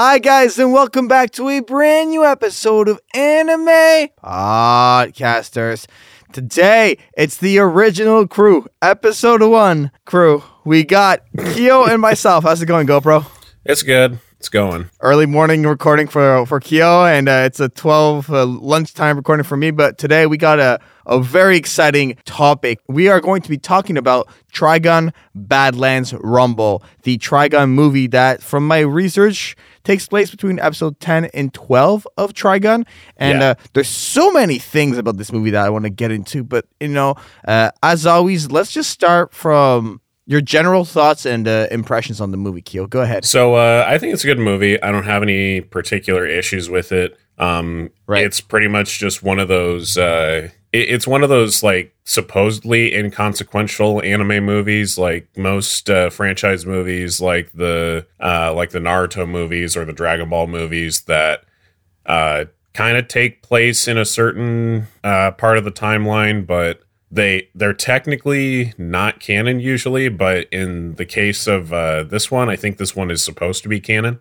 Hi, guys, and welcome back to a brand new episode of Anime Podcasters. Today, it's the original crew, episode one crew. We got Keo and myself. How's it going, GoPro? It's good. It's going. Early morning recording for for Keo, and uh, it's a 12 uh, lunchtime recording for me. But today, we got a, a very exciting topic. We are going to be talking about Trigun Badlands Rumble, the Trigun movie that, from my research, takes place between episode 10 and 12 of Trigun. And Yeah. uh, there's so many things about this movie that I want to get into. But, you know, uh, as always, let's just start from your general thoughts and uh, impressions on the movie, Keel. Go ahead. So uh, I think it's a good movie. I don't have any particular issues with it. Um, Right. It's pretty much just one of those. Uh, it, it's one of those like supposedly inconsequential anime movies, like most uh, franchise movies, like the uh, like the Naruto movies or the Dragon Ball movies that uh, kind of take place in a certain uh, part of the timeline, but they they're technically not canon usually. But in the case of uh, this one, I think this one is supposed to be canon.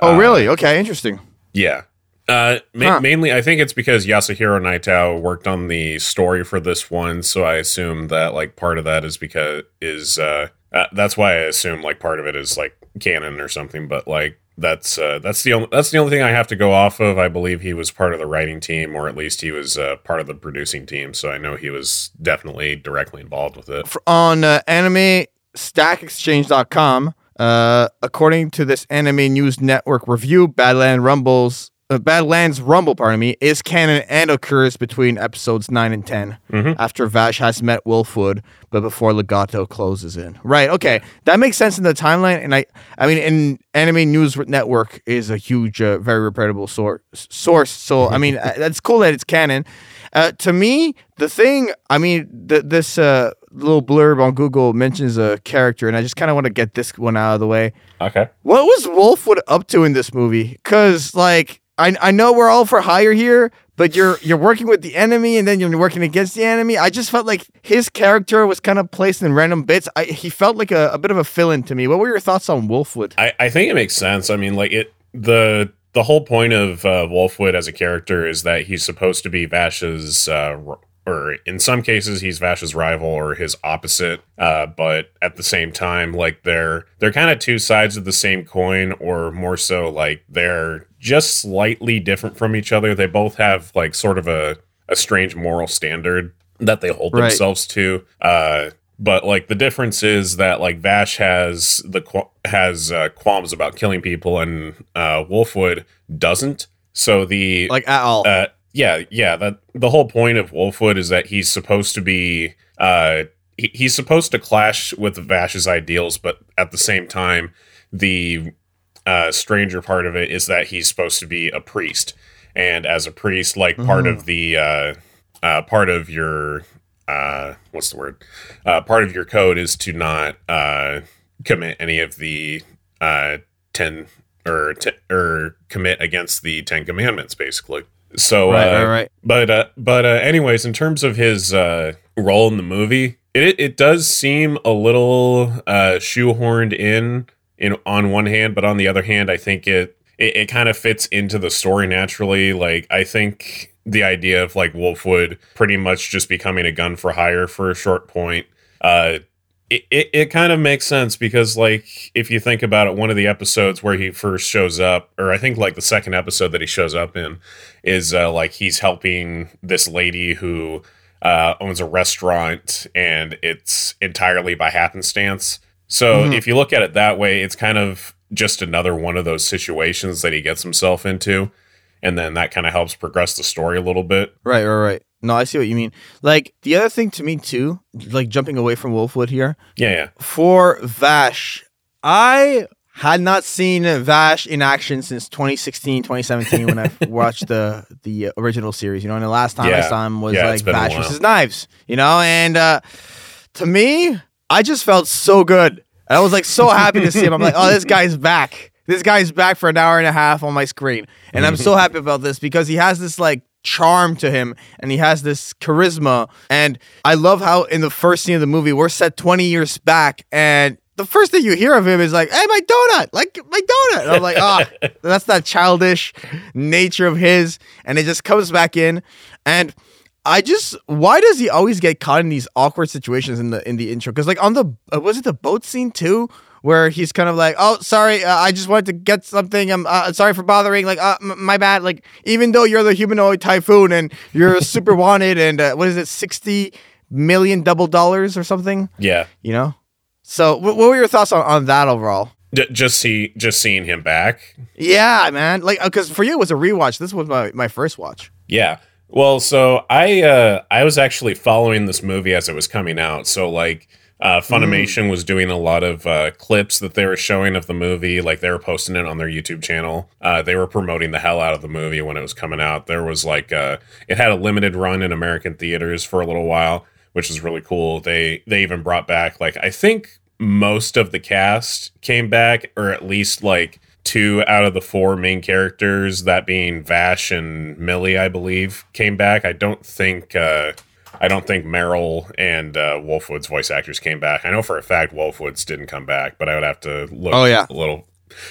Oh, really? Okay, interesting. Yeah. Uh, ma- Huh. Mainly, I think it's because Yasuhiro Nightow worked on the story for this one, so I assume that like part of that is because is uh, uh that's why I assume like part of it is like canon or something. But like that's uh, that's the only that's the only thing I have to go off of. I believe he was part of the writing team, or at least he was uh, part of the producing team. So I know he was definitely directly involved with it. F- on uh, anime stackexchange.com uh, according to this anime news network review badland rumbles uh, badlands rumble pardon me is canon and occurs between episodes 9 and 10 Mhm. after vash has met wolfwood but before legato closes in right okay that makes sense in the timeline and i i mean in anime news network is a huge uh, very reputable source source so i mean uh, that's cool that it's canon uh, to me, the thing, I mean, th- this uh, little blurb on Google mentions a character, and I just kind of want to get this one out of the way. Okay. What was Wolfwood up to in this movie? Because, like, I, I know we're all for hire here, but you're you're working with the enemy, and then you're working against the enemy. I just felt like his character was kind of placed in random bits. I, he felt like a, a bit of a fill-in to me. What were your thoughts on Wolfwood? I, I think it makes sense. I mean, like it the the whole point of uh, Wolfwood as a character is that he's supposed to be Vash's, uh, or in some cases he's Vash's rival or his opposite. Uh, but at the same time, like they're they're kind of two sides of the same coin, or more so, like they're just slightly different from each other. They both have like sort of a a strange moral standard that they hold Right. themselves to. Uh, but like the difference is that like Vash has the qu- has uh, qualms about killing people and uh, Wolfwood doesn't. So the Like, at all? Yeah, yeah. That the whole point of Wolfwood is that he's supposed to be uh, he, he's supposed to clash with Vash's ideals, but at the same time, the uh, stranger part of it is that he's supposed to be a priest, and as a priest, like part of the uh, uh, part of your uh, what's the word? Uh, part of your code is to not uh, commit any of the uh, ten or t- or commit against the Ten Commandments, basically. So, right, uh, right, right. but uh, but uh, anyways, in terms of his uh, role in the movie, it it does seem a little uh, shoehorned in in on one hand, but on the other hand, I think it it, it kind of fits into the story naturally. Like I think the idea of like Wolfwood pretty much just becoming a gun for hire for a short point. Uh, it, it, it kind of makes sense because like if you think about it one of the episodes where he first shows up or i think like the second episode that he shows up in is uh, like he's helping this lady who uh, owns a restaurant and it's entirely by happenstance so Mhm. if you look at it that way it's kind of just another one of those situations that he gets himself into and then that kind of helps progress the story a little bit Right, right, right. No, I see what you mean. Like the other thing to me too, like jumping away from Wolfwood here, yeah yeah for Vash, I had not seen Vash in action since 2016, 2017 when I watched the the original series. You know, and the last time I saw him was Yeah, like Vash versus Knives. You know, and uh, to me, I just felt so good. I was like so happy to see him. I'm like, oh, this guy's back. This guy's back for an hour and a half on my screen, and I'm so happy about this because he has this like charm to him and he has this charisma and i love how in the first scene of the movie we're set 20 years back and the first thing you hear of him is like, "Hey, my donut, like my donut." And I'm like, "Ah, that's that childish nature of his," and it just comes back in, and I just why does he always get caught in these awkward situations in the in the intro? Because like on the uh, was it the boat scene too, where he's kind of like, "Oh, sorry, uh, I just wanted to get something. I'm uh, sorry for bothering. Like, uh, m- my bad. Like, even though you're the humanoid typhoon and you're super wanted, and uh, what is it, sixty million double dollars or something? Yeah. You know. So, wh- what were your thoughts on, on that overall? D- just see just seeing him back. Yeah, man. Like, because for you it was a rewatch. This was my my first watch. Yeah. Well, so I uh I was actually following this movie as it was coming out. So like uh Funimation was doing a lot of uh clips that they were showing of the movie, like they were posting it on their YouTube channel. Uh they were promoting the hell out of the movie when it was coming out. There was like uh it had a limited run in American theaters for a little while, which is really cool. They they even brought back like I think most of the cast came back or at least like two out of the four main characters, that being Vash and Millie, I believe, came back. I don't think uh, I don't think Meryl and uh, Wolfwood's voice actors came back. I know for a fact Wolfwood's didn't come back, but I would have to look Oh, yeah. a little.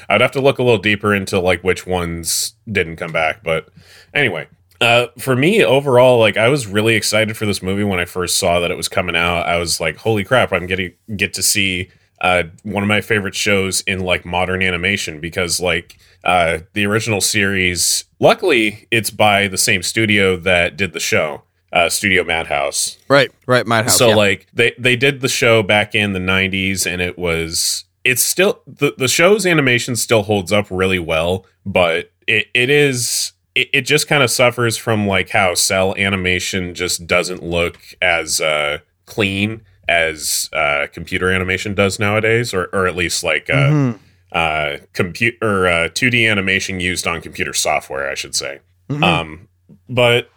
I'd have to look a little deeper into like which ones didn't come back. But anyway, uh, for me overall, like I was really excited for this movie when I first saw that it was coming out. I was like, "Holy crap! I'm getting get to see uh, one of my favorite shows in like modern animation because like uh, the original series. Luckily, it's by the same studio that did the show, uh, Studio Madhouse. Right, right, Madhouse. So yeah. like they they did the show back in the 90s and it was it's still the, the show's animation still holds up really well, but it, it is it, it just kind of suffers from like how cell animation just doesn't look as uh clean as uh computer animation does nowadays or or at least like uh Mhm. uh computer uh 2D animation used on computer software, I should say. Mhm. Um, but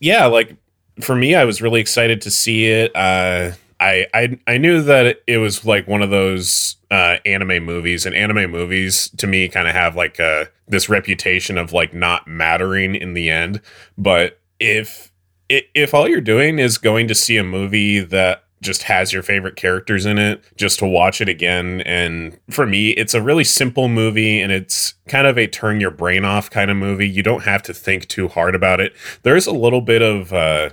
yeah, like for me, I was really excited to see it. Uh, I, I I knew that it was like one of those uh, anime movies, and anime movies to me kind of have like uh, this reputation of like not mattering in the end. But if if all you're doing is going to see a movie that just has your favorite characters in it just to watch it again and for me it's a really simple movie and it's kind of a turn your brain off kind of movie you don't have to think too hard about it there's a little bit of uh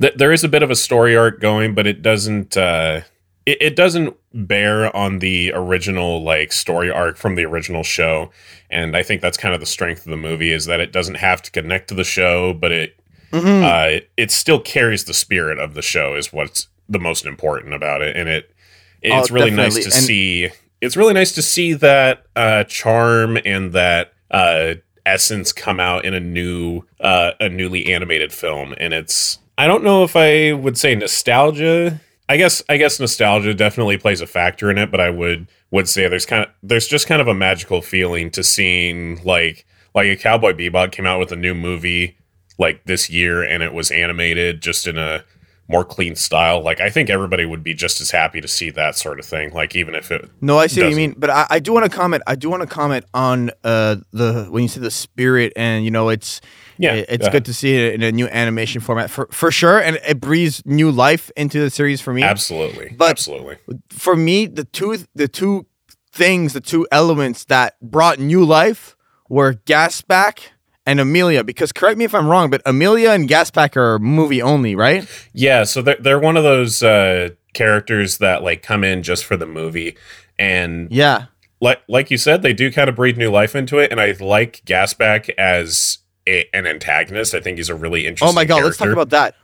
th- there is a bit of a story arc going but it doesn't uh it, it doesn't bear on the original like story arc from the original show and i think that's kind of the strength of the movie is that it doesn't have to connect to the show but it Mhm. uh, it, it still carries the spirit of the show is what's the most important about it and it it's Oh, really nice to. And- see it's really nice to see that uh, charm and that uh, essence come out in a new uh, a newly animated film and it's i don't know if i would say nostalgia. I guess i guess nostalgia definitely plays a factor in it but i would would say there's kind of there's just kind of a magical feeling to seeing like like a cowboy bebop came out with a new movie like this year and it was animated just in a more clean style like i think everybody would be just as happy to see that sort of thing like even if it No, I see what you mean, but I, I do want to comment. I do want to comment on uh the when you say the spirit, and you know it's yeah it- it's go good to see it in a new animation format for for sure, and it breathes new life into the series for me. absolutely But- absolutely For me, the two the two things, the two elements that brought new life were Gasback and Amelia. Because correct me if I'm wrong, but Amelia and Gasback are movie only, right? Yeah, so they're they're one of those uh, characters that like come in just for the movie, and Yeah. like like you said, they do kind of breathe new life into it. And I like Gasback as a, an antagonist. I think he's a really interesting. Oh my god, let's talk about that.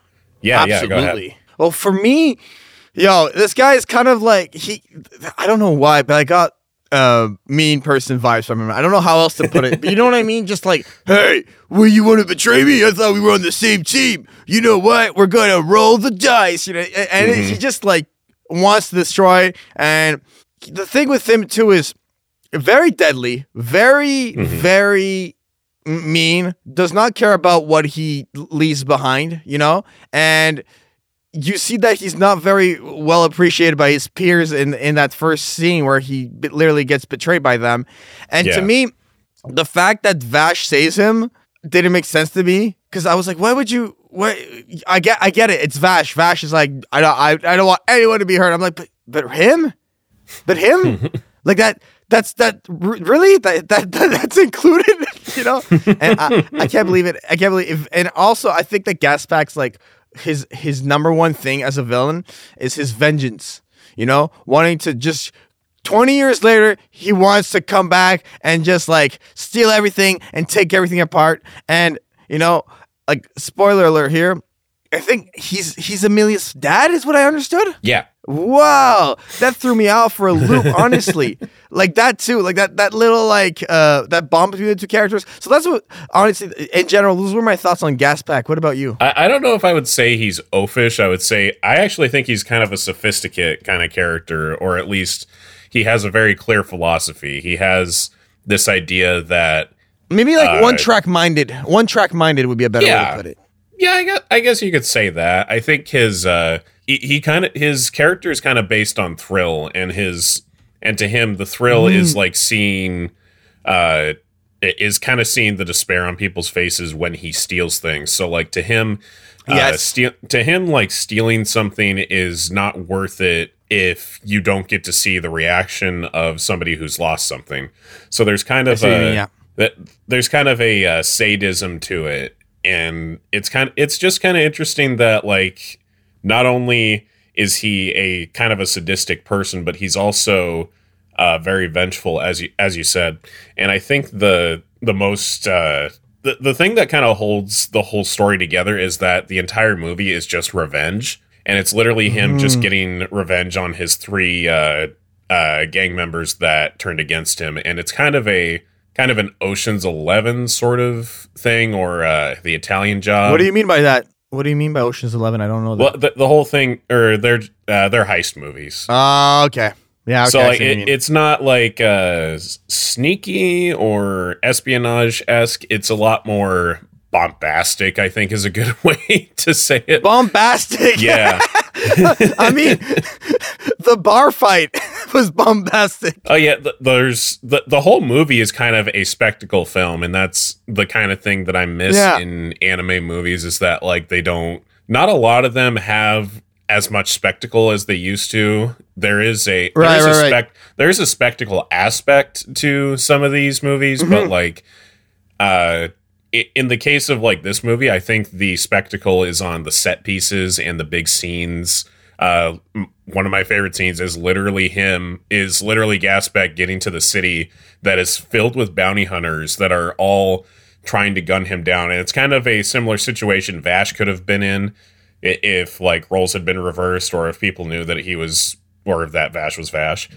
yeah, yeah. Go ahead. Absolutely. Well, for me, yo, this guy is kind of like he. I don't know why, but I got uh mean person vibes from him. I don't know how else to put it, but you know what I mean? Just like, hey, well, you want to betray me? I thought we were on the same team. You know what? We're gonna roll the dice. You know, and, and he just like wants to destroy. And the thing with him too is very deadly, very, very mean, does not care about what he leaves behind, you know? And you see that he's not very well appreciated by his peers in in that first scene where he b- literally gets betrayed by them. And Yeah. to me, the fact that Vash saves him didn't make sense to me because I was like, why would you? What? I get, I get it. It's Vash. Vash is like, I don't, I, I don't want anyone to be hurt. I'm like, but, but him, but him, like that. That's that really that, that that that's included, you know. And I, I can't believe it. I can't believe. and also, I think that Gasback's like his his number one thing as a villain is his vengeance. You know, wanting to just 20 years later, he wants to come back and just like steal everything and take everything apart. And, you know, like spoiler alert here, I think he's he's Amelia's dad, is what I understood. Yeah. Wow, that threw me out for a loop. Honestly, like that too, like that that little like uh that bond between the two characters. So that's what honestly, in general, those were my thoughts on Gasback. What about you? I, I don't know if I would say he's oafish. I would say I actually think he's kind of a sophisticate kind of character, or at least he has a very clear philosophy. He has this idea that maybe like uh, one track minded. One track minded would be a better yeah, way to put it. Yeah, I guess, I guess you could say that. I think his uh he, he kind of his character is kind of based on thrill and his and to him the thrill mm. is like seeing uh is kind of seeing the despair on people's faces when he steals things so like to him uh, yes. Uh, steal, to him like stealing something is not worth it if you don't get to see the reaction of somebody who's lost something so there's kind of a yeah. that there's kind of a uh, sadism to it and it's kind of it's just kind of interesting that like not only is he a kind of a sadistic person, but he's also uh, very vengeful, as you as you said. And I think the the most uh, the the thing that kind of holds the whole story together is that the entire movie is just revenge, and it's literally him mm. just getting revenge on his three uh, uh, gang members that turned against him, and it's kind of a kind of an Ocean's Eleven sort of thing, or uh, the Italian Job. What do you mean by that? What do you mean by Ocean's Eleven? I don't know. That. Well, the, the whole thing, or they're uh, they're heist movies. Oh, uh, okay. Yeah. Okay, so like, it, it's not like uh, sneaky or espionage esque. It's a lot more bombastic. I think is a good way to say it. Bombastic. Yeah. I mean, the bar fight was bombastic. Oh yeah, there's the the whole movie is kind of a spectacle film, and that's the kind of thing that I miss yeah. in anime movies. Is that like they don't? Not a lot of them have as much spectacle as they used to. There is a right, there is right, a spec, right. there is a spectacle aspect to some of these movies, mm-hmm. but like uh in the case of like this movie, I think the spectacle is on the set pieces and the big scenes uh, one of my favorite scenes is literally him is literally Gasback getting to the city that is filled with bounty hunters that are all trying to gun him down, and it's kind of a similar situation Vash could have been in if like roles had been reversed, or if people knew that he was, or if that Vash was Vash.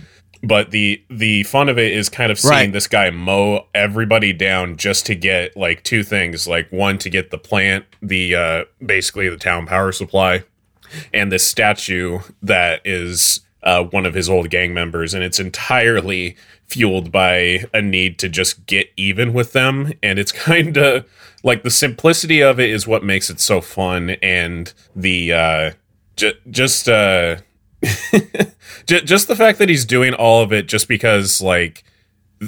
But the the fun of it is kind of seeing right. this guy mow everybody down just to get like two things, like one to get the plant, the uh, basically the town power supply, and this statue that is uh, one of his old gang members, and it's entirely fueled by a need to just get even with them. And it's kind of like the simplicity of it is what makes it so fun, and the uh, j- just uh, just the fact that he's doing all of it just because like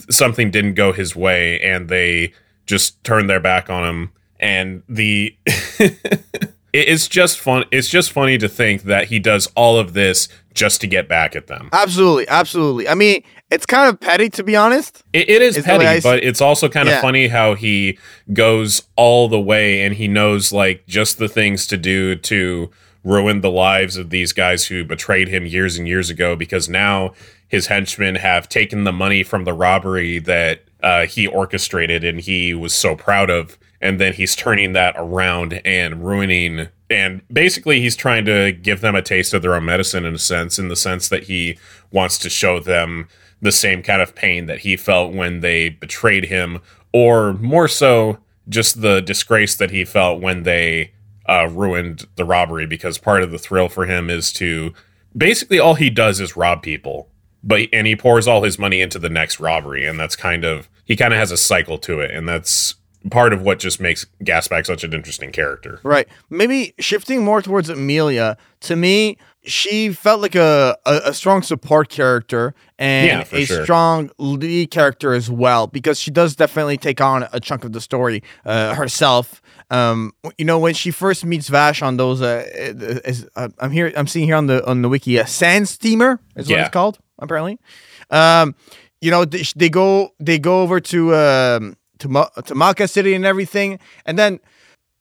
something didn't go his way, and they just turned their back on him, and the it's just fun. It's just funny to think that he does all of this just to get back at them. Absolutely, absolutely. I mean, it's kind of petty to be honest. it, it is petty, but it's also kind of funny how he goes all the way and he knows like just the things to do to ruin the lives of these guys who betrayed him years and years ago because now his henchmen have taken the money from the robbery that uh, he orchestrated and he was so proud of. And then he's turning that around and ruining and basically he's trying to give them a taste of their own medicine in a sense in the sense that he wants to show them the same kind of pain that he felt when they betrayed him or more so just the disgrace that he felt when they uh, ruined the robbery because part of the thrill for him is to basically all he does is rob people but and he pours all his money into the next robbery and that's kind of he kind of has a cycle to it and that's part of what just makes Gasback such an interesting character. Right. Maybe shifting more towards Amelia, to me, she felt like a, a, a strong support character and yeah, a sure. strong lead character as well, because she does definitely take on a chunk of the story uh, herself. Um, you know, when she first meets Vash on those, uh, is, uh, I'm here, I'm seeing here on the on the wiki, a sand steamer is yeah. what it's called. apparently. Um, you know, they, they go they go over to um, to to Macca City and everything, and then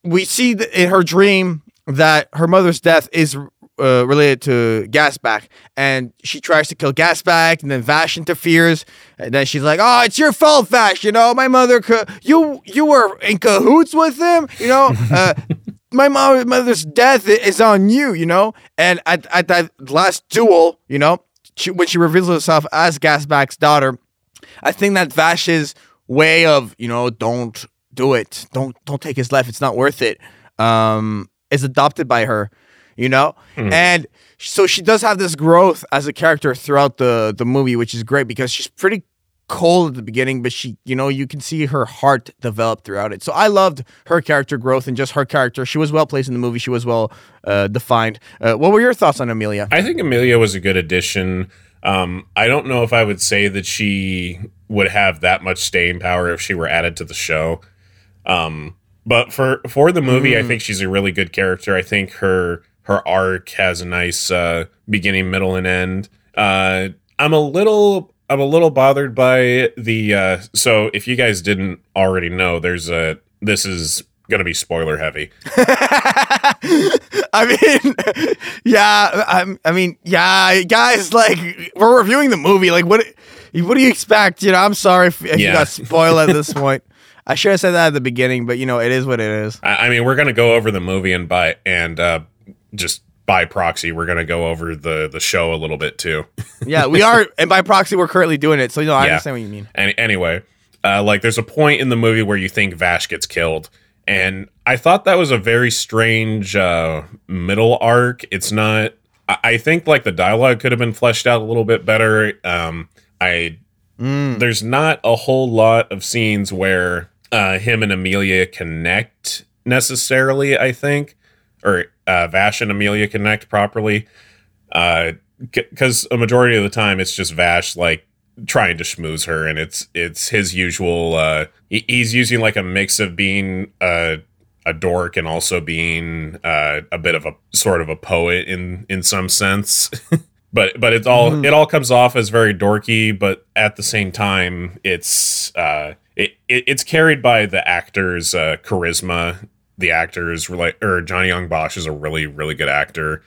we see th- in her dream that her mother's death is uh, related to Gasback, and she tries to kill Gasback, and then Vash interferes, and then she's like, "Oh, it's your fault, Vash. You know, my mother, co- you you were in cahoots with him. You know, uh, my mom, mother's death is on you. You know." And at at that last duel, you know, she, when she reveals herself as Gasback's daughter, I think that Vash's way of you know don't do it, don't don't take his life, it's not worth it, um, is adopted by her, you know, and so she does have this growth as a character throughout the the movie, which is great because she's pretty cold at the beginning, but she you know you can see her heart develop throughout it. So I loved her character growth and just her character. She was well placed in the movie. She was well uh, defined. Uh, what were your thoughts on Amelia? I think Amelia was a good addition. Um, I don't know if I would say that she would have that much staying power if she were added to the show. Um, but for for the movie, I think she's a really good character. I think her her arc has a nice uh, beginning, middle, and end. Uh, I'm a little I'm a little bothered by the. Uh, so if you guys didn't already know, there's a this is gonna be spoiler heavy. I mean, yeah, I, I mean, yeah, guys, like we're reviewing the movie. Like, what, what do you expect? You know, I'm sorry if, if you got spoiled at this point. I should have said that at the beginning, but you know, it is what it is. I, I mean, we're gonna go over the movie and by and uh, just by proxy, we're gonna go over the the show a little bit too. Yeah, we are, and by proxy, we're currently doing it. So you know, I Yeah. understand what you mean. Any, anyway, uh, like there's a point in the movie where you think Vash gets killed, and I thought that was a very strange uh, middle arc. It's not. I, I think like the dialogue could have been fleshed out a little bit better. Um, I Mm. there's not a whole lot of scenes where uh, him and Amelia connect necessarily. I think, or uh, Vash and Amelia connect properly. Because a majority of the time, it's just Vash like trying to schmooze her, and it's it's his usual. Uh, he, he's using like a mix of being a a dork and also being uh, a bit of a sort of a poet in in some sense. but but it's all it all comes off as very dorky, but at the same time, it's uh, it, it it's carried by the actor's uh, charisma. The actors like or Johnny Yong Bosch is a really really good actor.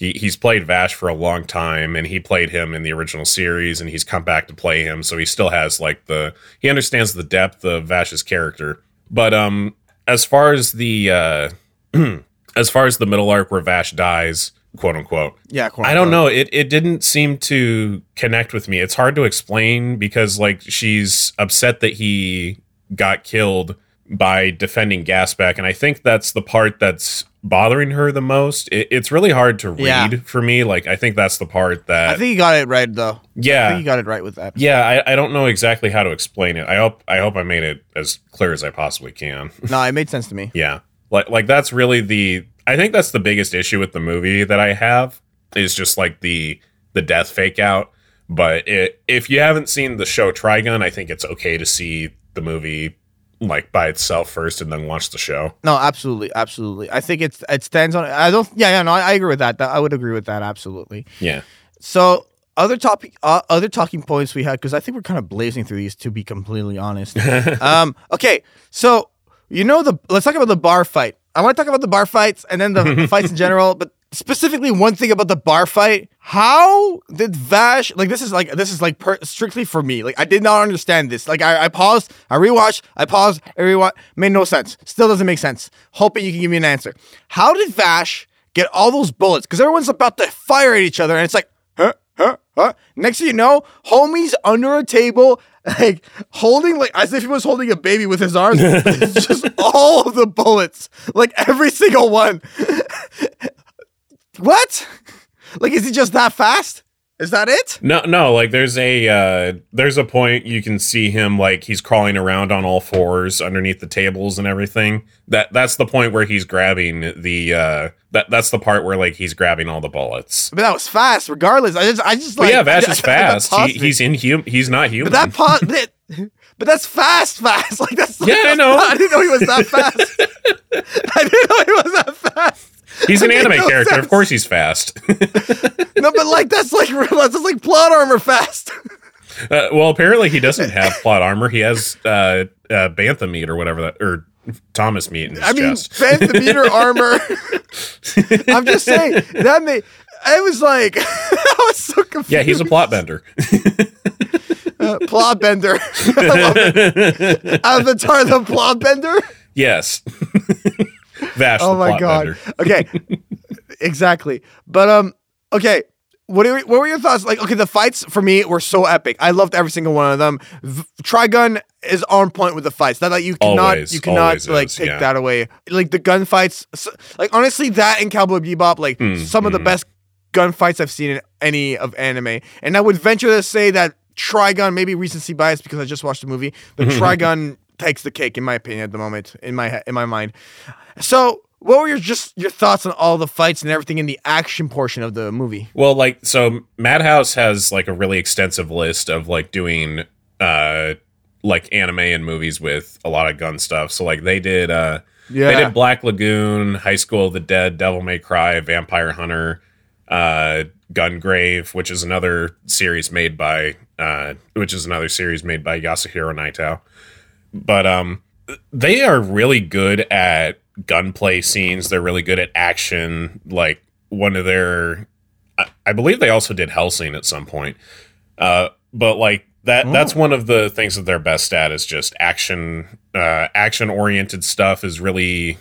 He he's played Vash for a long time, and he played him in the original series, and he's come back to play him, so he still has like the he understands the depth of Vash's character. But um, as far as the uh, as far as the middle arc where Vash dies, quote unquote, Yeah, quote I don't know. It it didn't seem to connect with me. It's hard to explain because like she's upset that he got killed by defending Gasback, and I think that's the part that's bothering her the most. It, it's really hard to read Yeah. for me. Like I think that's the part that I think you got it right though. Yeah, I think you got it right with that. yeah. I, I don't know exactly how to explain it. I hope I hope I made it as clear as I possibly can. No, it made sense to me. Yeah. Like like that's really the I think that's the biggest issue with the movie that I have is just like the the death fake out. But it, if you haven't seen the show Trigun, I think it's okay to see the movie like by itself first and then watch the show. No, absolutely, absolutely. I think it's it stands on. I don't. Yeah, yeah. No, I, I agree with that. That- I would agree with that. Absolutely. Yeah. So other topic, uh, other talking points we had because I think we're kind of blazing through these to be completely honest. um, okay, so you know the let's talk about the bar fight. I want to talk about the bar fights and then the, the fights in general, but specifically one thing about the bar fight. How did Vash like this is like this is like per, strictly for me. Like I did not understand this. Like I, I paused, I rewatched, I paused, I rewatched. Made no sense. Still doesn't make sense. Hoping you can give me an answer. How did Vash get all those bullets? Because everyone's about to fire at each other, and it's like, huh, huh, huh. Next thing you know, homie's under a table, like holding like as if he was holding a baby with his arms. It's just all of the bullets, like every single one. What? Like, is he just that fast? Is that it? No, no, like there's a uh there's a point you can see him like he's crawling around on all fours underneath the tables and everything. That that's the point where he's grabbing the uh that that's the part where like he's grabbing all the bullets. But that was fast. Regardless, I just, I just But like. yeah, Vash is fast. He, he's inhuman. He's not human. But that pause. But, but that's fast, fast. Like that's. Yeah, I know. I didn't know he was that fast. I didn't know he was that fast. He's an anime no character. sense. Of course, he's fast. no, but like that's like that's like plot armor fast. Uh, well, apparently he doesn't have plot armor. He has uh, uh, bantha meat or whatever that, or Thomas meat in his I mean, chest. Phantometer armor. I'm just saying that made. I was like, I was so confused. Yeah, he's a plot bender. uh, plot bender. I love it. Avatar the plot bender. yes. Vash. Oh my god. Okay, exactly. But um, okay. What are, what were your thoughts? Like, okay, the fights for me were so epic. I loved every single one of them. V- Trigun is on point with the fights. That like you cannot Always, you cannot like is, take yeah. that away. Like the gunfights, s- like honestly, that and Cowboy Bebop, like Hmm, some of the best gunfights I've seen in any of anime. And I would venture to say that Trigun, maybe recency bias because I just watched the movie, but Trigun takes the cake in my opinion at the moment in my in my mind. So, what were your just your thoughts on all the fights and everything in the action portion of the movie? Well, like so Madhouse has like a really extensive list of like doing uh like anime and movies with a lot of gun stuff. So like they did uh Yeah. they did Black Lagoon, High School of the Dead, Devil May Cry, Vampire Hunter, uh Gungrave, which is another series made by uh which is another series made by Yasuhiro Nightow. But um they are really good at gunplay scenes. They're really good at action. Like one of their I, I believe they also did Hellsing at some point. Uh, but like that that's one of the things that they're best at is just action uh, action oriented stuff is really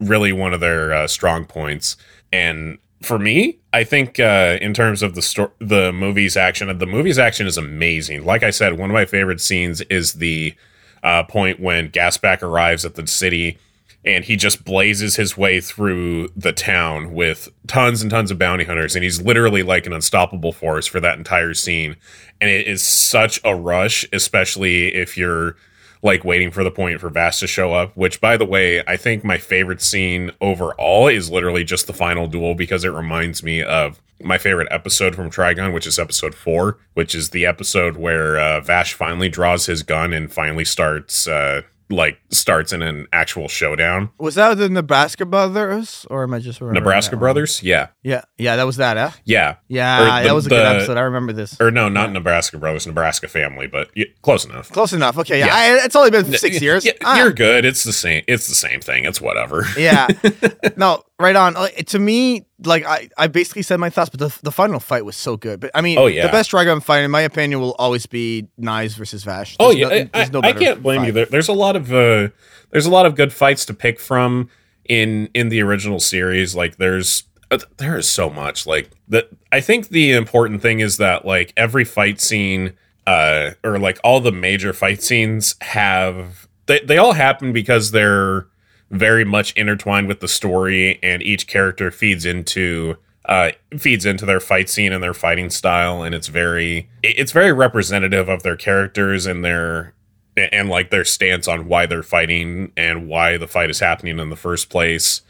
really one of their uh, strong points. And for me, I think uh, in terms of the sto- the movie's action, the movie's action is amazing. Like I said, one of my favorite scenes is the uh, point when Gasback arrives at the city and he just blazes his way through the town with tons and tons of bounty hunters. And he's literally like an unstoppable force for that entire scene. And it is such a rush especially if you're like waiting for the point for Vash to show up which by the way I think my favorite scene overall is literally just the final duel because it reminds me of my favorite episode from Trigun, which is episode four, which is the episode where uh, Vash finally draws his gun and finally starts uh, like starts in an actual showdown. Was that the Nebraska Brothers, or am I just Nebraska? Brothers, yeah, Yeah, yeah, that was that. Huh? yeah, Yeah, the- that was a good episode. I remember this. or no, not Nebraska Brothers, Nebraska Family, but y- close enough. Close enough. Okay, yeah, Yeah. I, it's only been six years. Yeah, Ah. you're good. It's the same. It's the same thing. It's whatever. yeah. No, right on. Like, to me, like I, I basically said my thoughts, but the, the final fight was so good. But I mean, Oh, yeah. the best Dragon fight, in my opinion, will always be Knives versus Vash. Oh yeah, no- I, there's no I can't blame you. There, there's a lot of uh, there's a lot of good fights to pick from in in the original series. Like there's uh, there is so much. Like that. I think the important thing is that like every fight scene, uh, or like all the major fight scenes have they they all happen because they're very much intertwined with the story, and each character feeds into uh, feeds into their fight scene and their fighting style, and it's very it's very representative of their characters and their and like their stance on why they're fighting and why the fight is happening in the first place.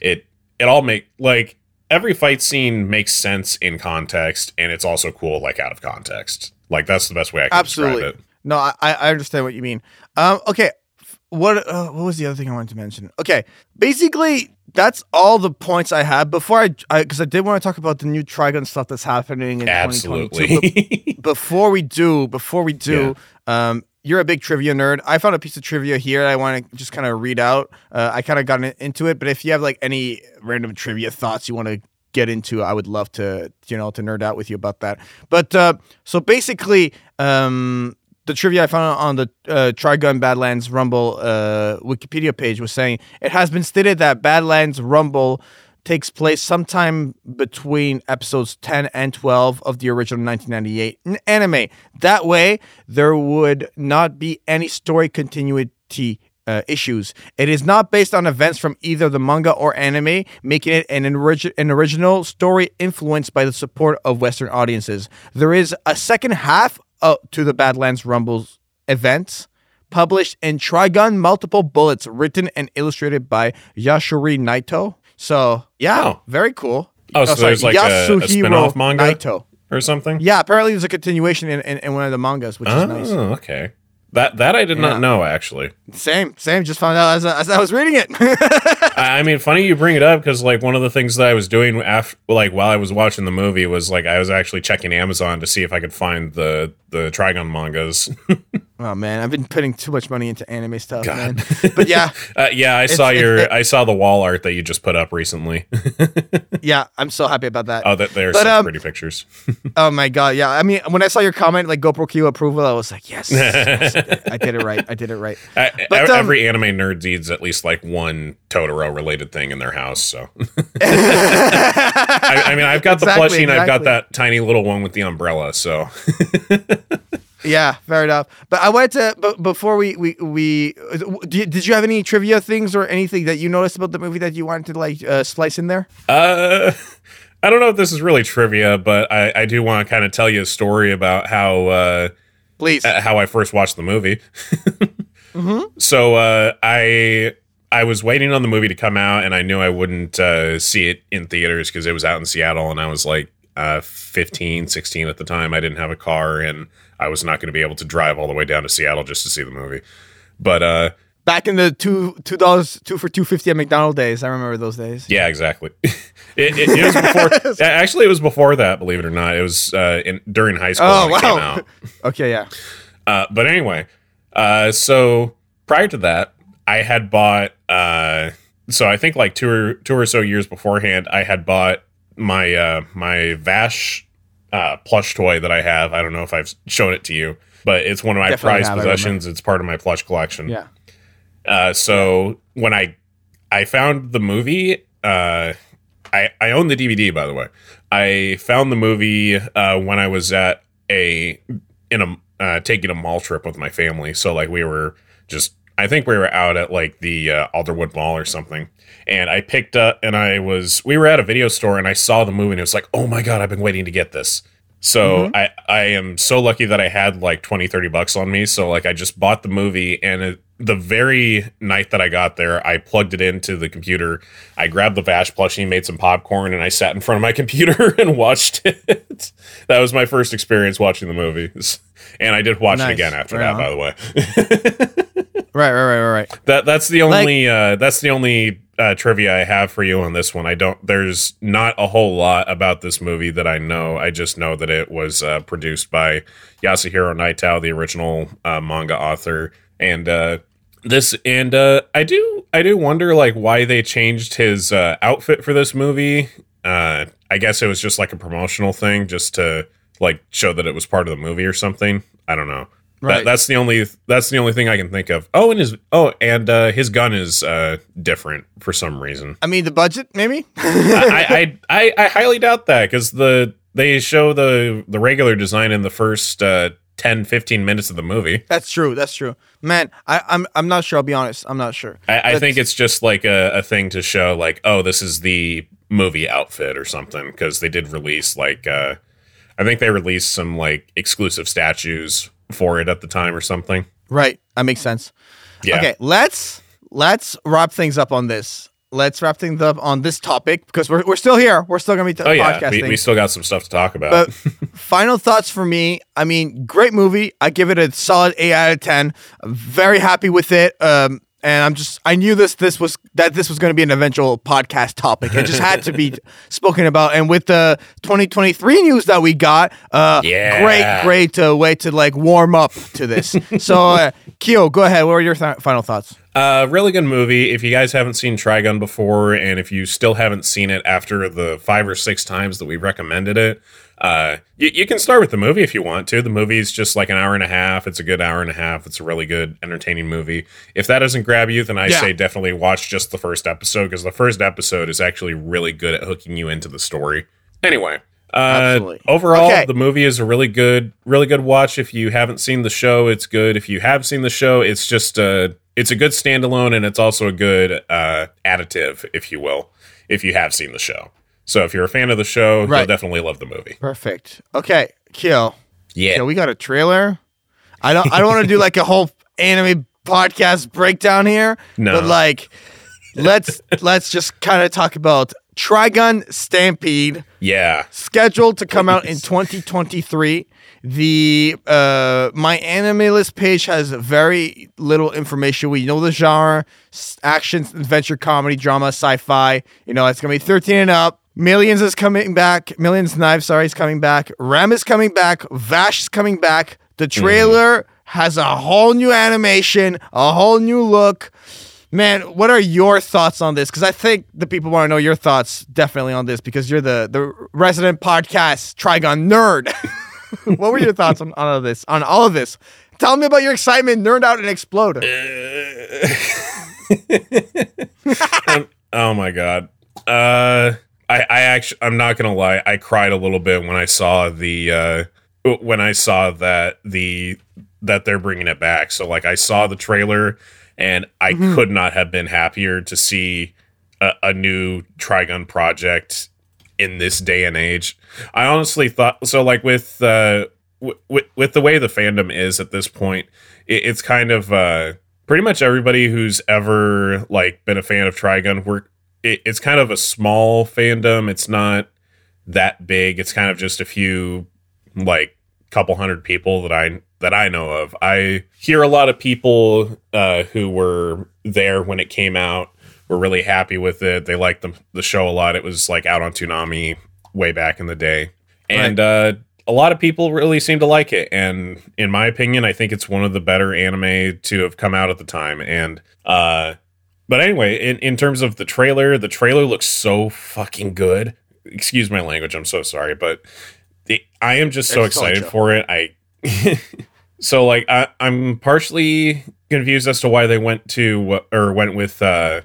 It it all make like every fight scene makes sense in context, and it's also cool like out of context. Like that's the best way I can Absolutely. describe it. No, I, I understand what you mean. Um, okay, what uh, what was the other thing I wanted to mention? Okay, basically that's all the points I had before I because I, did want to talk about the new Trigun stuff that's happening in 2022. But Absolutely. before we do, before we do, um, you're a big trivia nerd. I found a piece of trivia here. I want to just kind of read out. Uh, I kind of got into it, but if you have like any random trivia thoughts you want to get into, I would love to, you know, to nerd out with you about that. But uh, so basically, um, the trivia I found on the uh, Trigun Badlands Rumble uh, Wikipedia page was saying it has been stated that Badlands Rumble takes place sometime between episodes 10 and 12 of the original 1998 anime. That way, there would not be any story continuity uh, issues. It is not based on events from either the manga or anime, making it an, an original story influenced by the support of Western audiences. There is a second half uh, to the Badlands Rumbles events published in Trigun Multiple Bullets, written and illustrated by Yashuri Nightow. So, yeah, Oh. very cool. Oh, so there's like a- a spin-off manga? Nightow. or something. Yeah, apparently there's a continuation in, in, in one of the mangas, which is Oh, nice. okay. That that I did Yeah. not know actually. Same, same. Just found out as, I- as I was reading it. I I mean, funny you bring it up because like one of the things that I was doing after, like while I was watching the movie, was like I was actually checking Amazon to see if I could find the the Trigun mangas. oh man, I've been putting too much money into anime stuff, God. man. But yeah, uh, yeah, I saw your it- I saw the wall art that you just put up recently. yeah, I'm so happy about that. oh, that there's But, some um, pretty pictures. Oh my god, yeah. I mean, when I saw your comment, like GoPro Q approval, I was like, yes, yes, I did it right. I did it right. I- but, um, every anime nerd needs at least like one Totoro related thing in their house. So I, I mean, I've got the Exactly, plushie and I've got that tiny little one with the umbrella. So Yeah, fair enough. But I wanted to, but before we we we, did, did you have any trivia things or anything that you noticed about the movie that you wanted to like uh, splice in there? Uh, I don't know if this is really trivia, but I, I do want to kind of tell you a story about how uh, Please. uh, how I first watched the movie. Mm-hmm. So uh, I I was waiting on the movie to come out, and I knew I wouldn't uh, see it in theaters because it was out in Seattle, and I was like uh, 15, 16 at the time. I didn't have a car, and I was not going to be able to drive all the way down to Seattle just to see the movie. But uh, Back in the two two dollars two for two fifty at McDonald's days, I remember those days. Yeah, exactly. it, it, it was before. actually, it was before that. Believe it or not, it was uh, in, during high school Oh when it came wow. okay, yeah. Uh, but anyway, uh, so prior to that, I had bought. Uh, so I think like two or two or so years beforehand, I had bought my uh, my Vash uh, plush toy that I have. I don't know if I've shown it to you, but it's one of my Definitely prized have, I remember. possessions. It's part of my plush collection. Yeah. Uh, so when I I found the movie, uh, I I own the DVD by the way. I found the movie uh, when I was at a in a uh, taking a mall trip with my family. So like we were just I think we were out at like the uh, Alderwood Mall or something. And I picked up and I was we were at a video store and I saw the movie and it was like, "Oh my god, I've been waiting to get this." So I I am so lucky that I had like 20 30 bucks on me. So like I just bought the movie and it, the very night that I got there, I plugged it into the computer. I grabbed the Vash plushie, made some popcorn, and I sat in front of my computer and watched it. that was my first experience watching the movies. And I did watch Nice. it again after Right that, on. by the way. Right, right, right, right. That that's the only uh, that's the only uh, trivia I have for you on this one. I don't. There's not a whole lot about this movie that I know. I just know that it was uh, produced by Yasuhiro Nightow, the original uh, manga author, and uh, this and uh, I do I do wonder like why they changed his uh, outfit for this movie. Uh, I guess it was just like a promotional thing, just to like show that it was part of the movie or something. I don't know. Right. That, that's the only that's the only thing I can think of. Oh, and his oh, and uh, his gun is uh, different for some reason. I mean, the budget, maybe. I, I, I I highly doubt that because the they show the the regular design in the first uh, 10, 15 minutes of the movie. That's true. That's true. Man, I, I'm I'm not sure. I'll be honest. I'm not sure. I, I think it's just like a, a thing to show like oh this is the movie outfit or something because they did release like uh, I think they released some like exclusive statues for it at the time or something. Right. That makes sense. Yeah. Okay, let's let's wrap things up on this. Let's wrap things up on this topic because we're, we're still here. We're still gonna be t- Oh yeah, podcasting. we, we still got some stuff to talk about. But final thoughts for me. I mean, great movie. I give it a solid eight out of ten. I'm very happy with it. Um, and I'm just I knew this this was that this was going to be an eventual podcast topic. It just had to be spoken about. And with the 2023 news that we got, uh, Yeah. great great uh, way to like warm up to this. so, uh, Keo, go ahead. What are your th- final thoughts? Uh, really good movie. If you guys haven't seen Trigun before, and if you still haven't seen it after the five or six times that we recommended it, uh, you, you can start with the movie if you want to. The movie's just like an hour and a half. It's a good hour and a half. It's a really good, entertaining movie. If that doesn't grab you, then I Yeah. say definitely watch just the first episode because the first episode is actually really good at hooking you into the story. Anyway. Uh, Absolutely. overall, Okay. the movie is a really good, really good watch. If you haven't seen the show, it's good. If you have seen the show, it's just a, it's a good standalone, and it's also a good uh, additive, if you will, if you have seen the show. So if you're a fan of the show, you'll definitely love the movie. Perfect. Okay, Kill. Yeah, Yeah, we got a trailer. I don't I don't want to do like a whole anime podcast breakdown here. No. But like let's let's just kind of talk about Trigun Stampede yeah, scheduled to come out in 2023. The uh, my anime list page has very little information. We know the genre: action, adventure, comedy, drama, sci-fi. You know, it's gonna be 13 and up. Millions is coming back. Millions Knives, sorry, is coming back. Rem is coming back. Vash is coming back. The trailer has a whole new animation, a whole new look. Man, what are your thoughts on this? Because I think the people want to know your thoughts definitely on this because you're the the resident podcast Trigun nerd. what were your thoughts on, on all of this? On all of this, tell me about your excitement, nerd out and explode. Um, oh my god. Uh I I actually I'm not going to lie. I cried a little bit when I saw the uh when I saw that the that they're bringing it back. So like I saw the trailer and I could not have been happier to see a, a new Trigun project in this day and age. I honestly thought so like with uh w- with, the way the fandom is at this point, it, it's kind of uh pretty much everybody who's ever like been a fan of Trigun we're it, it's kind of a small fandom. It's not that big. It's kind of just a few like couple hundred people that I that I know of. I hear a lot of people uh, who were there when it came out were really happy with it. They liked the the show a lot. It was like out on Toonami way back in the day, and uh, a lot of people really seem to like it. And in my opinion, I think it's one of the better anime to have come out at the time. And uh, but anyway, in, in terms of the trailer, the trailer looks so fucking good. Excuse my language. I'm so sorry, but the, I am just so It's excited for it. I so like I, I'm partially confused as to why they went to or went with uh,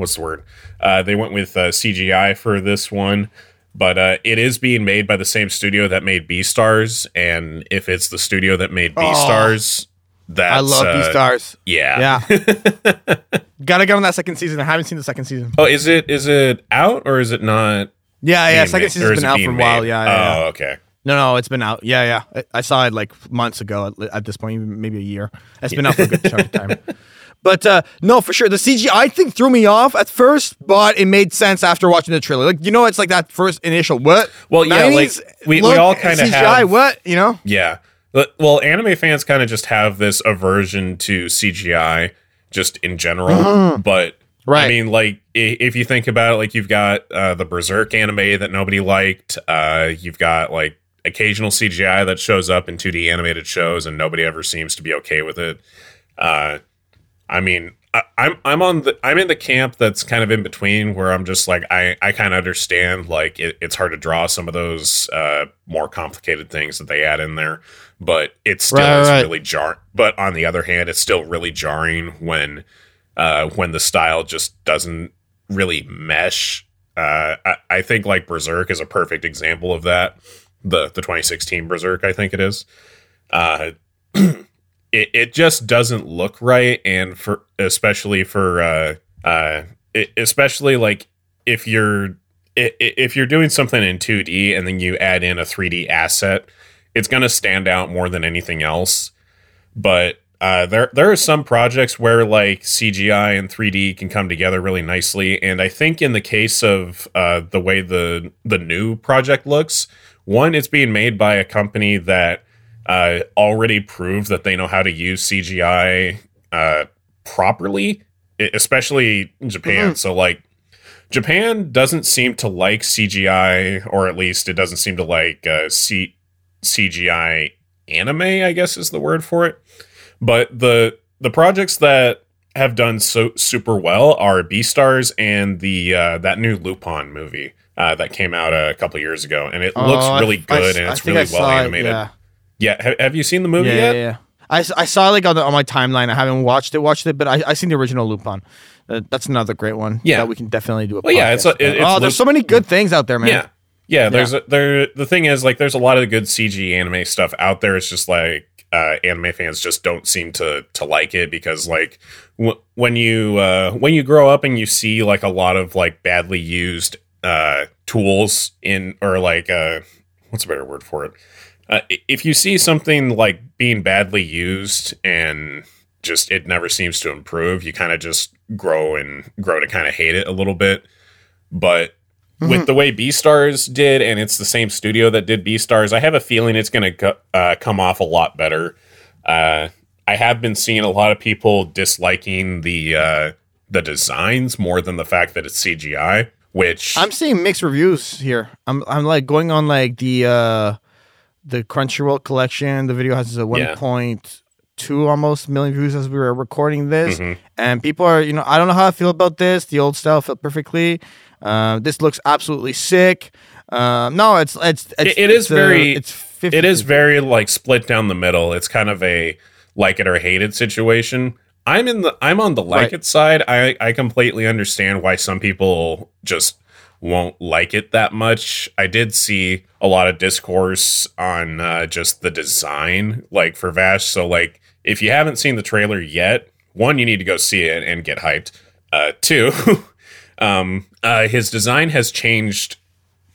what's the word? Uh, they went with uh, CGI for this one, but uh, it is being made by the same studio that made Beastars, and if it's the studio that made Oh. Beastars, that's I love uh, Beastars. Yeah. Yeah, gotta get on that second season. I haven't seen the second season. Oh, is it is it out or is it not? Yeah, yeah. Second made- or season's been out for a while. Yeah, yeah. yeah. Oh, okay. No, no, it's been out. Yeah, yeah. I, I saw it like months ago. At, at this point, maybe a year. It's been out for a good chunk of time. But uh, no, for sure, the CGI thing threw me off at first, but it made sense after watching the trailer. Like you know, it's like that first initial what? Well, yeah, like, 90s we- we look, all kinda CGI. have- What you know? Yeah. Well, anime fans kind of just have this aversion to CGI just in general. But Right. I mean, like if you think about it, like you've got uh, the Berserk anime that nobody liked. Uh, you've got like occasional CGI that shows up in 2D animated shows, and nobody ever seems to be okay with it. Uh, I mean, I, I'm I'm on the I'm in the camp that's kind of in between, where I'm just like I I kind of understand like it, it's hard to draw some of those uh, more complicated things that they add in there, but it still Right, right. really jar. But on the other hand, it's still really jarring when uh, when the style just doesn't really mesh. Uh, I, I think like Berserk is a perfect example of that. The the 2016 Berserk, I think it is. Uh, it, it just doesn't look right and for especially for uh uh especially like if you're if you're doing something in 2D and then you add in a 3D asset it's going to stand out more than anything else. But uh, there there are some projects where like CGI and 3D can come together really nicely, and I think in the case of uh, the way the the new project looks, one it's being made by a company that uh, already proved that they know how to use CGI uh, properly, especially in Japan. So like Japan doesn't seem to like CGI, or at least it doesn't seem to like uh, C- CGI anime. I guess is the word for it. But the the projects that have done so super well are Beastars and the uh, that new Lupin movie uh, that came out a couple years ago, and it looks Oh, really good I and it's really well saw it, animated. yeah. Yeah, ha- have you seen the movie Yeah, yet? yeah, yeah. I, I saw like on, the, on my timeline. I haven't watched it, watched it, but I I seen the original Lupin. Uh, that's another great one. Yeah. that we can definitely do a. Well, yeah, it's a- it- it's oh, there's so many good things out there, man. Yeah. Yeah, there's a, there. The thing is, like, there's a lot of good CG anime stuff out there. It's just like uh, anime fans just don't seem to to like it because, like, w- when you uh, when you grow up and you see like a lot of like badly used uh, tools in or like uh, what's a better word for it? Uh, if you see something like being badly used and just it never seems to improve, you kind of just grow and grow to kind of hate it a little bit. But with the way Beastars did, and it's the same studio that did Beastars, I have a feeling it's going to uh, come off a lot better. Uh, I have been seeing a lot of people disliking the uh, the designs more than the fact that it's CGI. Which I'm seeing mixed reviews here. I'm I'm like going on like the uh the Crunchyroll collection. The video has a Yeah. 1.2 almost million views as we were recording this, Mhm. and people are you know I don't know how I feel about this. The old style felt perfectly. Uh, this looks absolutely sick. Um, no, it's it's, it's It- it is it's, uh, very- it's 50 it is very like split down the middle. It's kind of a like it or hate it situation. I'm in the I'm on the like Right. it side. I I completely understand why some people just won't like it that much. I did see a lot of discourse on uh, just the design like for Vash. So like if you haven't seen the trailer yet, one you need to go see it and get hyped. Uh, two, um, uh, his design has changed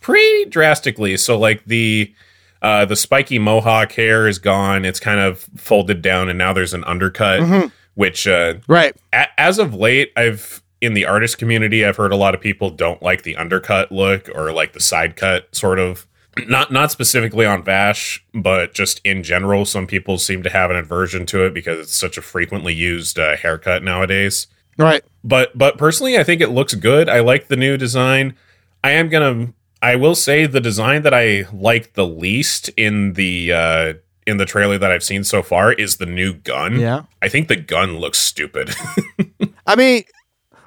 pretty drastically. So like the uh, the spiky mohawk hair is gone. It's kind of folded down, and now there's an undercut. Mhm. Which, uh, right. a- as of late, I've in the artist community, I've heard a lot of people don't like the undercut look or like the side cut sort of. Not not specifically on Vash, but just in general, some people seem to have an aversion to it because it's such a frequently used uh, haircut nowadays Right. but but personally i think it looks good i like the new design i am gonna i will say the design that i like the least in the uh in the trailer that i've seen so far is the new gun Yeah. i think the gun looks stupid I mean,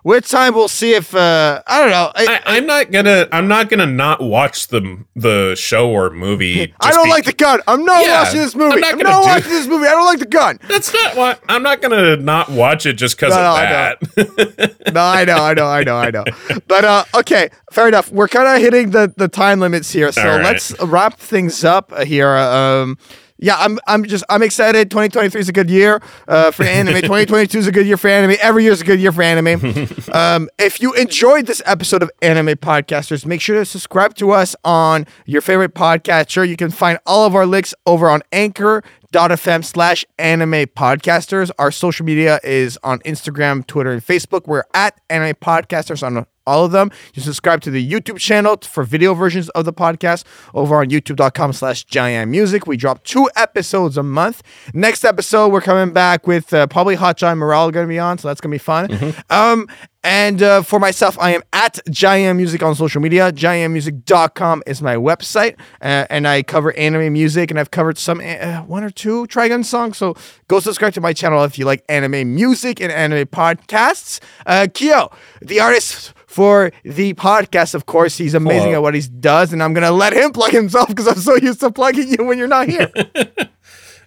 with time we'll see if uh I don't know. I, I, i'm not gonna i'm not gonna not watch the the show or movie I don't be- like the gun. I'm not Yeah, watching this movie. I'm not I'm not watching this movie. I don't like the gun. that's not what i'm not gonna not watch it just because No, no, of I that no, I know, I know, I know, I know. But uh, okay, fair enough. We're kind of hitting the, the time limits here, so right. let's wrap things up here. Um, yeah, I'm I'm just I'm excited. 2023 is a good year uh, for anime. 2022 is a good year for anime. Every year is a good year for anime. um, if you enjoyed this episode of Anime Podcasters, make sure to subscribe to us on your favorite podcatcher. You can find all of our links over on Anchor.fm slash anime podcasters. Our social media is on Instagram, Twitter, and Facebook. We're at anime podcasters on all of them. You subscribe to the YouTube channel for video versions of the podcast over on youtube.com slash giant music. We drop two episodes a month. Next episode, we're coming back with uh, probably Hot John Morale going to be on, so that's going to be fun. Um, and uh, for myself, I am at Giant Music on social media. GiantMusic.com is my website, uh, and I cover anime music, and I've covered some uh, one or two Trigun songs. So go subscribe to my channel if you like anime music and anime podcasts. Uh, Kyo, the artist for the podcast, of course, he's amazing Hello. at what he does, and I'm gonna let him plug himself because I'm so used to plugging you when you're not here.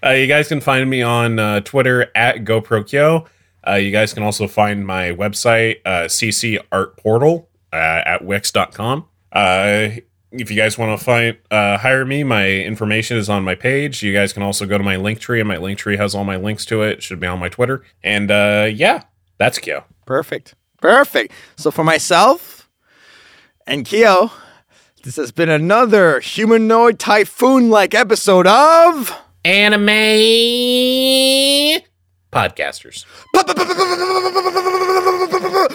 Uh, you guys can find me on uh, Twitter at GoProKyo. Uh, you guys can also find my website, uh, CC Art Portal, uh, at Wix.com. Uh, if you guys want to find uh, hire me, my information is on my page. You guys can also go to my link tree, and my link tree has all my links to it. It should be on my Twitter. And uh, yeah, that's Kyo. Perfect. Perfect. So for myself and Kyo, this has been another humanoid typhoon like episode of Anime Podcasters.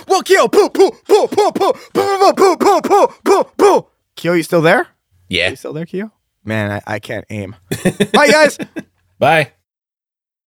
Well, Kyo, poo, poo, poo, poo, poo, poo, poo, poo, poo, poo, poo. Kyo, you still there? Yeah. You still there, Kyo? Man, I, I can't aim. Bye, guys. Bye.